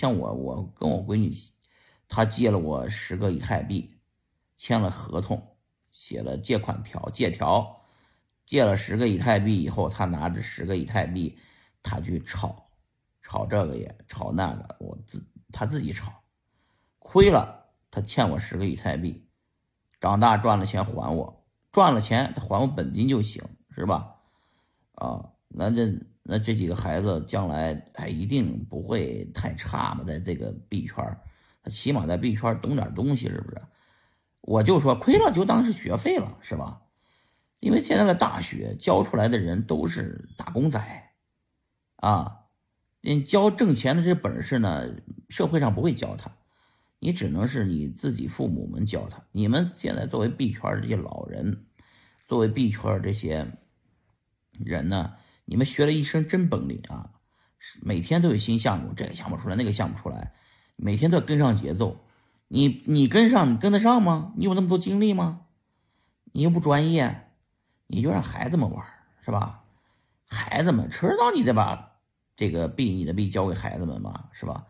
像我，我跟我闺女，她借了我十个以太币，签了合同，写了借款条、借条，借了十个以太币以后，她拿着十个以太币，她去炒，炒这个也炒那个，我自她自己炒，亏了，她欠我十个以太币，长大赚了钱还我，赚了钱还我本金就行，是吧？啊，那这。那这几个孩子将来哎，一定不会太差嘛，在这个币圈他起码在币圈懂点东西，是不是？我就说亏了就当是学费了，是吧？因为现在的大学教出来的人都是打工仔，啊，你教挣钱的这本事呢，社会上不会教他，你只能是你自己父母们教他。你们现在作为币圈这些老人，作为币圈这些人呢？你们学了一身真本领啊！每天都有新项目，这个项目出来，那个项目出来，每天都要跟上节奏。你你跟上，你跟得上吗？你有那么多精力吗？你又不专业，你就让孩子们玩，是吧？孩子们迟早你得把这个币，你的币交给孩子们嘛，是吧？